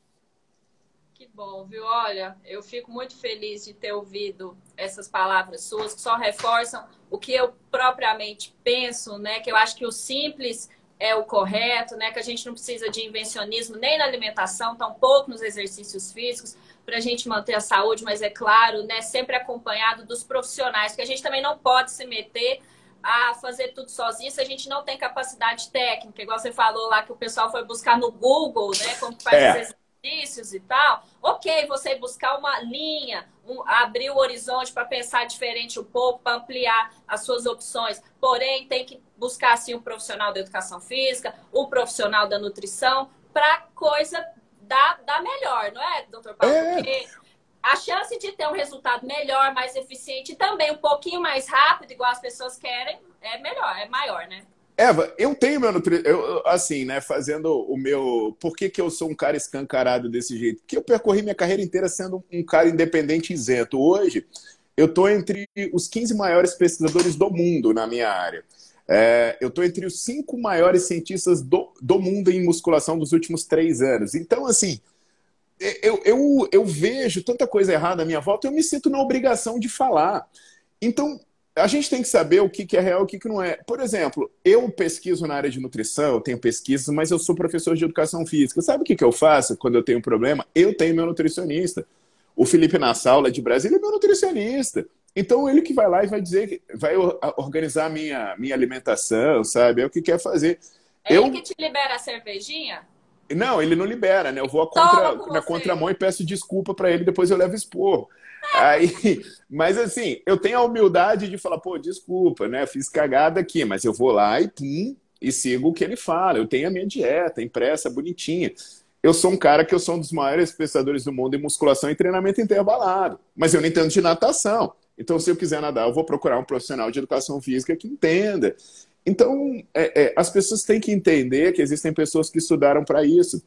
Que bom, viu? Olha, eu fico muito feliz de ter ouvido essas palavras suas, que só reforçam o que eu propriamente penso, né? Que eu acho que o simples é o correto, né? Que a gente não precisa de invencionismo nem na alimentação, tampouco nos exercícios físicos, para a gente manter a saúde, mas é claro, né? Sempre acompanhado dos profissionais, porque a gente também não pode se meter a fazer tudo sozinho se a gente não tem capacidade técnica, igual você falou lá que o pessoal foi buscar no Google, né? Como faz é. os exercícios e tal. Ok, você buscar uma linha, um, abrir o horizonte para pensar diferente um pouco, para ampliar as suas opções. Porém, tem que buscar assim o profissional da educação física, o profissional da nutrição, para coisa dar, dar melhor, não é, doutor Paulo? É. Porque a chance de ter um resultado melhor, mais eficiente e também um pouquinho mais rápido, igual as pessoas querem, é melhor, é maior, né? Eva, eu tenho meu nutricionista, assim, né, fazendo o meu... Por que, que eu sou um cara escancarado desse jeito? Porque eu percorri minha carreira inteira sendo um cara independente isento. Hoje, eu estou entre os 15 maiores pesquisadores do mundo na minha área. É, eu estou entre os cinco maiores cientistas do, do mundo em musculação dos últimos três anos. Então, assim, eu, eu, eu vejo tanta coisa errada à minha volta, eu me sinto na obrigação de falar. Então, a gente tem que saber o que é real e o que não é. Por exemplo, eu pesquiso na área de nutrição, eu tenho pesquisas, mas eu sou professor de educação física. Sabe o que, eu faço quando eu tenho um problema? Eu tenho meu nutricionista. O Felipe Nassaula de Brasília é meu nutricionista. Então, ele que vai lá e vai dizer, vai organizar a minha, minha alimentação, sabe? É o que quer fazer. É eu... ele que te libera a cervejinha? Não, ele não libera, né? Eu vou contra, na contramão e peço desculpa para ele, depois eu levo expor. Aí, *laughs* mas assim, eu tenho a humildade de falar, pô, desculpa, né? Fiz cagada aqui, mas eu vou lá e pum, e sigo o que ele fala. Eu tenho a minha dieta impressa, bonitinha. Eu sou um cara que eu sou um dos maiores pensadores do mundo em musculação e treinamento intervalado, mas eu não entendo de natação. Então, se eu quiser nadar, eu vou procurar um profissional de educação física que entenda. Então, é, é, as pessoas têm que entender que existem pessoas que estudaram para isso.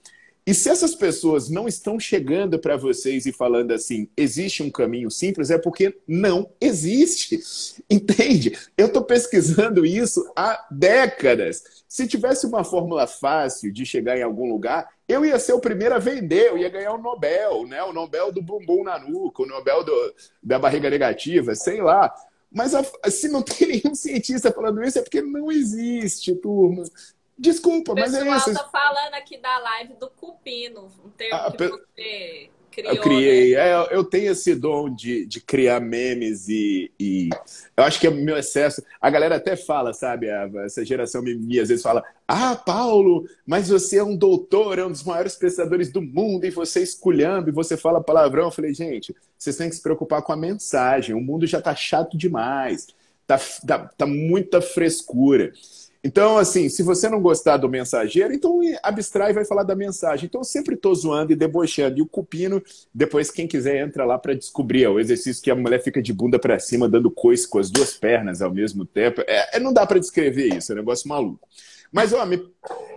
E se essas pessoas não estão chegando para vocês e falando assim, existe um caminho simples, é porque não existe. *laughs* Entende? Eu estou pesquisando isso há décadas. Se tivesse uma fórmula fácil de chegar em algum lugar, eu ia ser o primeiro a vender, eu ia ganhar o Nobel, né? O Nobel do bumbum na nuca, o Nobel do, da barriga negativa, sei lá. Mas a, se não tem *laughs* nenhum cientista falando isso, é porque não existe, turma. Desculpa, mas é isso. O pessoal tá falando aqui da live do cupino, um termo ah, que você criou. Eu criei. Né? É, eu tenho esse dom de, de criar memes e, e, eu acho que é meu excesso. A galera até fala, sabe? Essa geração mimimi às vezes fala: Ah, Paulo, mas você é um doutor, é um dos maiores pensadores do mundo e você é esculhando e você fala palavrão. Eu falei, gente, vocês têm que se preocupar com a mensagem. O mundo já tá chato demais. Tá, tá, tá muita frescura. Então, assim, se você não gostar do mensageiro, então abstrai e vai falar da mensagem. Então, eu sempre estou zoando e debochando. E o cupino, depois, quem quiser, entra lá para descobrir. É o exercício que a mulher fica de bunda para cima, dando coice com as duas pernas ao mesmo tempo. É, é não dá para descrever isso, é um negócio maluco. Mas, ó, me,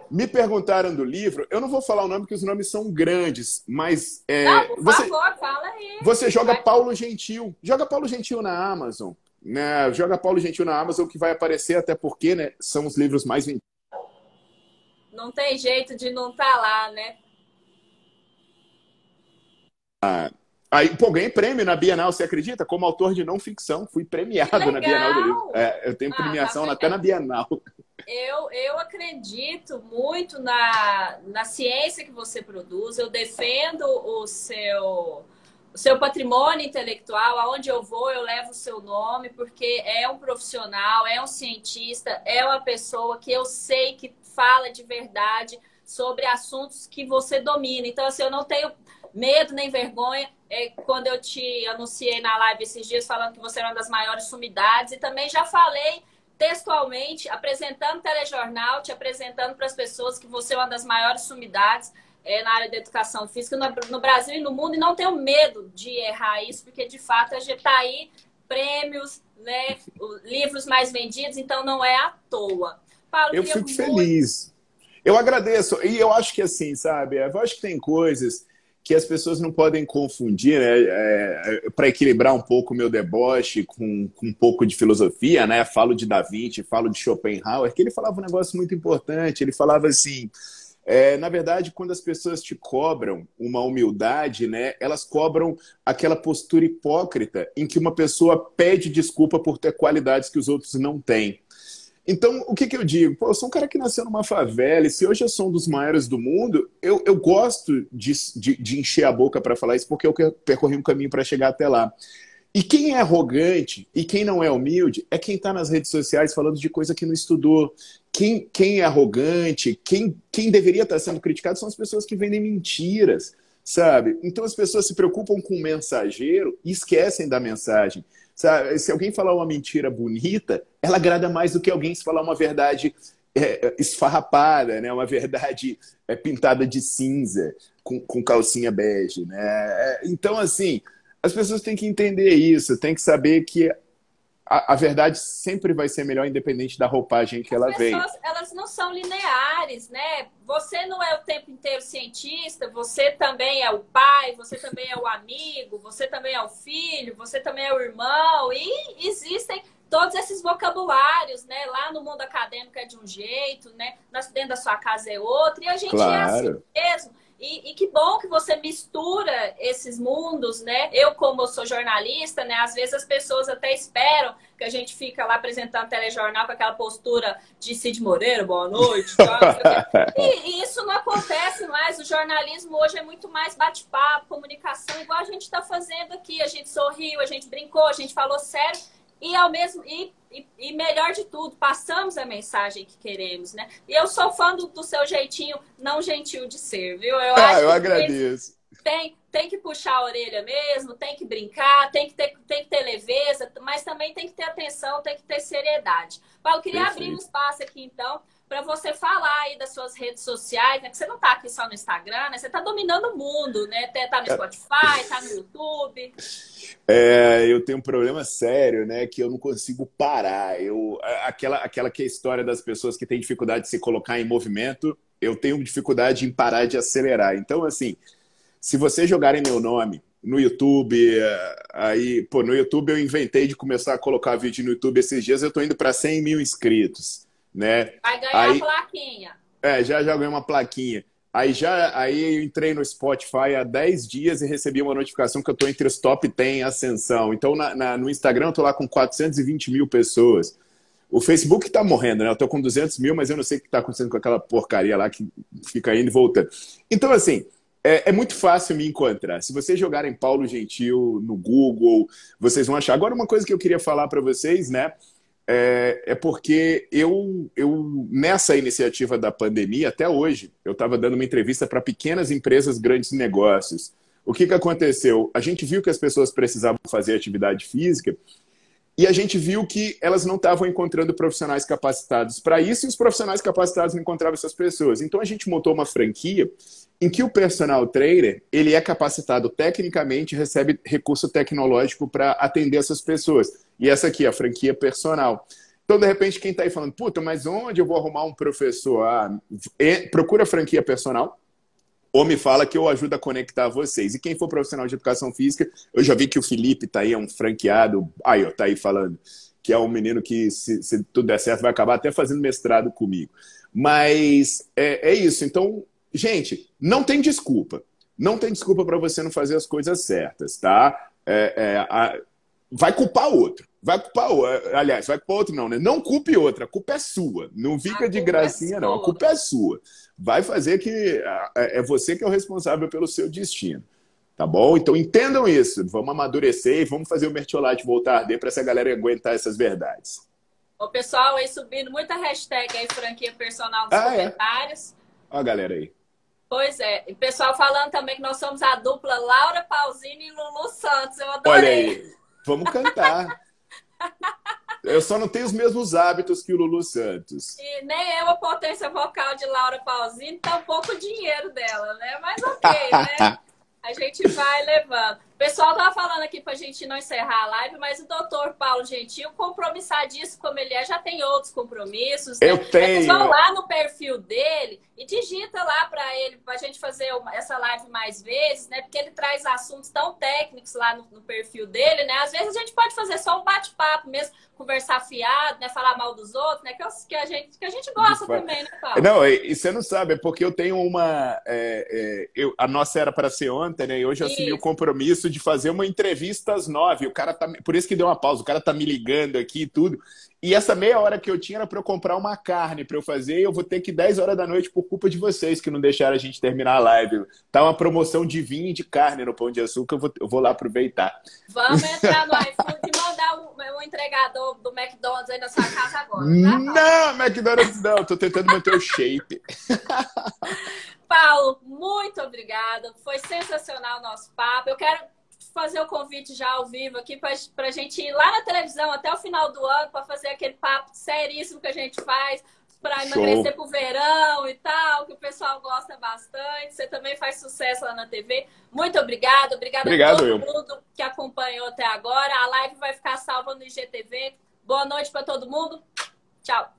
me perguntaram do livro. Eu não vou falar o nome, porque os nomes são grandes, mas. É, não, por você, favor, fala aí. Você joga Paulo Gentil. Joga Paulo Gentil na Amazon. Né? Joga Paulo Gentil na Amazon que vai aparecer, até porque né, são os livros mais vendidos. Não tem jeito de não estar tá lá, né? Ah, aí, pô, ganhei prêmio na Bienal, você acredita? Como autor de não ficção, fui premiado na Bienal do Livro. É, eu tenho ah, premiação tá até na Bienal. Eu, eu acredito muito na, na ciência que você produz, eu defendo o seu seu patrimônio intelectual, aonde eu vou, eu levo o seu nome, porque é um profissional, é um cientista, é uma pessoa que eu sei que fala de verdade sobre assuntos que você domina. Então, assim, eu não tenho medo nem vergonha. É, quando eu te anunciei na live esses dias falando que você era uma das maiores sumidades, e também já falei textualmente, apresentando telejornal, te apresentando para as pessoas que você é uma das maiores sumidades é, na área da educação física no, no, Brasil e no mundo e não tenho medo de errar isso, porque de fato a gente está aí prêmios, né, livros mais vendidos, então não é à toa. Paulo, eu fico muito... feliz. Eu agradeço. E eu acho que assim, sabe, eu acho que tem coisas que as pessoas não podem confundir, né? É, é para equilibrar um pouco o meu deboche com, com, um pouco de filosofia, né? Falo de Da Vinci, falo de Schopenhauer, que ele falava um negócio muito importante. Ele falava assim: é, na verdade, quando as pessoas te cobram uma humildade, né, elas cobram aquela postura hipócrita em que uma pessoa pede desculpa por ter qualidades que os outros não têm. Então, o que, que eu digo? Pô, eu sou um cara que nasceu numa favela, e se hoje eu sou um dos maiores do mundo, eu, eu gosto de, de, de encher a boca para falar isso, porque eu percorri um caminho para chegar até lá. E quem é arrogante e quem não é humilde é quem está nas redes sociais falando de coisa que não estudou. Quem, quem é arrogante, quem, quem deveria estar sendo criticado são as pessoas que vendem mentiras, sabe? Então as pessoas se preocupam com o mensageiro e esquecem da mensagem. Sabe? Se alguém falar uma mentira bonita, ela agrada mais do que alguém se falar uma verdade é, é, esfarrapada, né? uma verdade é, pintada de cinza, com, com calcinha bege. Né? É, então, assim, as pessoas têm que entender isso, têm que saber que a, a, verdade sempre vai ser melhor, independente da roupagem que As ela vem. Elas não são lineares, né? Você não é o tempo inteiro cientista, você também é o pai, você também é o amigo, você também é o filho, você também é o irmão, e existem todos esses vocabulários, né? Lá no mundo acadêmico é de um jeito, né? Dentro da sua casa é outro, e a gente claro. é assim mesmo. E, e, que bom que você mistura esses mundos, né? Eu, como eu sou jornalista, né? Às vezes as pessoas até esperam que a gente fica lá apresentando telejornal com aquela postura de Cid Moreira, boa noite. *laughs* e, e, isso não acontece mais. O jornalismo hoje é muito mais bate-papo, comunicação, igual a gente está fazendo aqui. A gente sorriu, a gente brincou, a gente falou sério e ao mesmo e, e, e, melhor de tudo, passamos a mensagem que queremos, né? E eu sou fã do, do seu jeitinho não gentil de ser, viu? Eu ah, eu agradeço. Tem, tem que puxar a orelha mesmo, tem que brincar, tem que, ter, tem que ter leveza, mas também tem que ter atenção, tem que ter seriedade. Paulo, eu queria Perfeito. abrir um espaço aqui, então, para você falar aí das suas redes sociais, né? Que você não está aqui só no Instagram, né? Você está dominando o mundo, né? Tá no Spotify, tá no YouTube. É, eu tenho um problema sério, né? Que eu não consigo parar. Eu, aquela, aquela que é a história das pessoas que têm dificuldade de se colocar em movimento, eu tenho dificuldade em parar de acelerar. Então, assim, se vocês jogarem meu nome no YouTube, aí, pô, no YouTube eu inventei de começar a colocar vídeo no YouTube esses dias, eu tô indo para 100 mil inscritos né? Vai ganhar aí, a plaquinha. É, já, já ganhei uma plaquinha. Aí já aí eu entrei no Spotify há 10 dias e recebi uma notificação que eu estou entre os top 10 ascensão. Então na, na, no Instagram eu tô lá com 420 mil pessoas. O Facebook está morrendo, né? Eu tô com 200 mil, mas eu não sei o que está acontecendo com aquela porcaria lá que fica indo e voltando. Então, assim, é, é, muito fácil me encontrar. Se vocês jogarem Paulo Gentil no Google, vocês vão achar. Agora, uma coisa que eu queria falar para vocês, né? é, é porque eu, eu, nessa iniciativa da pandemia, até hoje, eu estava dando uma entrevista para pequenas empresas, grandes negócios. O que, que aconteceu? A gente viu que as pessoas precisavam fazer atividade física e a gente viu que elas não estavam encontrando profissionais capacitados para isso e os profissionais capacitados não encontravam essas pessoas. Então a gente montou uma franquia em que o personal trainer ele é capacitado tecnicamente e recebe recurso tecnológico para atender essas pessoas. E essa aqui, a franquia personal. Então, de repente, quem está aí falando, puta, mas onde eu vou arrumar um professor? Ah, procura a franquia personal ou me fala que eu ajudo a conectar vocês. E quem for profissional de educação física, eu já vi que o Felipe está aí, é um franqueado, aí, ó, tá aí falando, que é um menino que, se, se tudo der certo, vai acabar até fazendo mestrado comigo. Mas é, é isso. Então, gente, não tem desculpa. Não tem desculpa para você não fazer as coisas certas, tá? É, é, a, vai culpar outro. Vai culpar outro. Aliás, vai culpar outro, não, né? Não culpe outro, a culpa é sua. Não fica de é gracinha, é não. A culpa é sua. Vai fazer que é, é você que é o responsável pelo seu destino. Tá bom? Então entendam isso. Vamos amadurecer e vamos fazer o Mertiolate voltar a arder para essa galera aguentar essas verdades. O pessoal aí subindo muita hashtag aí, franquia personal nos ah, é? comentários. É. Ó a galera aí. Pois é. E pessoal falando também que nós somos a dupla Laura Pausini e Lulu Santos. Eu adorei. Olha aí. Vamos cantar. Eu só não tenho os mesmos hábitos que o Lulu Santos. E nem eu a potência vocal de Laura Pausini, tá um pouco o dinheiro dela, né? Mas ok, né? *laughs* A gente vai levando. Pessoal tava falando aqui pra gente não encerrar a live, mas o doutor Paulo Gentil, compromissadíssimo como ele é, já tem outros compromissos. Né? Eu tenho. Eles vão lá no perfil dele e digita lá para ele, pra gente fazer essa live mais vezes, né? Porque ele traz assuntos tão técnicos lá no, no perfil dele, né? Às vezes a gente pode fazer só um bate-papo mesmo conversar fiado, né? Falar mal dos outros, né? Que, eu, que, a, gente, que a gente gosta também, né, Paulo? Não, e, você não sabe, é porque eu tenho uma. É, é, eu, a nossa era para ser ontem, né? E hoje eu assumi o compromisso de fazer uma entrevista às nove. O cara tá. Por isso que deu uma pausa, o cara tá me ligando aqui e tudo. E essa meia hora que eu tinha era para eu comprar uma carne para eu fazer, e eu vou ter que 10 horas da noite por culpa de vocês que não deixaram a gente terminar a live. Tá uma promoção de vinho e de carne no Pão de Açúcar, eu vou, eu vou lá aproveitar. Vamos entrar no iFood e mandar o, o entregador do McDonald's aí na sua casa agora. Tá? Não, McDonald's não, tô tentando manter o shape. *laughs* Paulo, muito obrigada. Foi sensacional o nosso papo. Eu quero fazer o convite já ao vivo aqui para a gente ir lá na televisão até o final do ano para fazer aquele papo seríssimo que a gente faz para emagrecer pro verão e tal, que o pessoal gosta bastante. Você também faz sucesso lá na TV. Muito obrigada. Obrigada Obrigado, a todo eu. mundo que acompanhou até agora. A live vai ficar salva no IGTV. Boa noite para todo mundo. Tchau.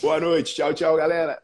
Boa noite. Tchau, tchau, galera.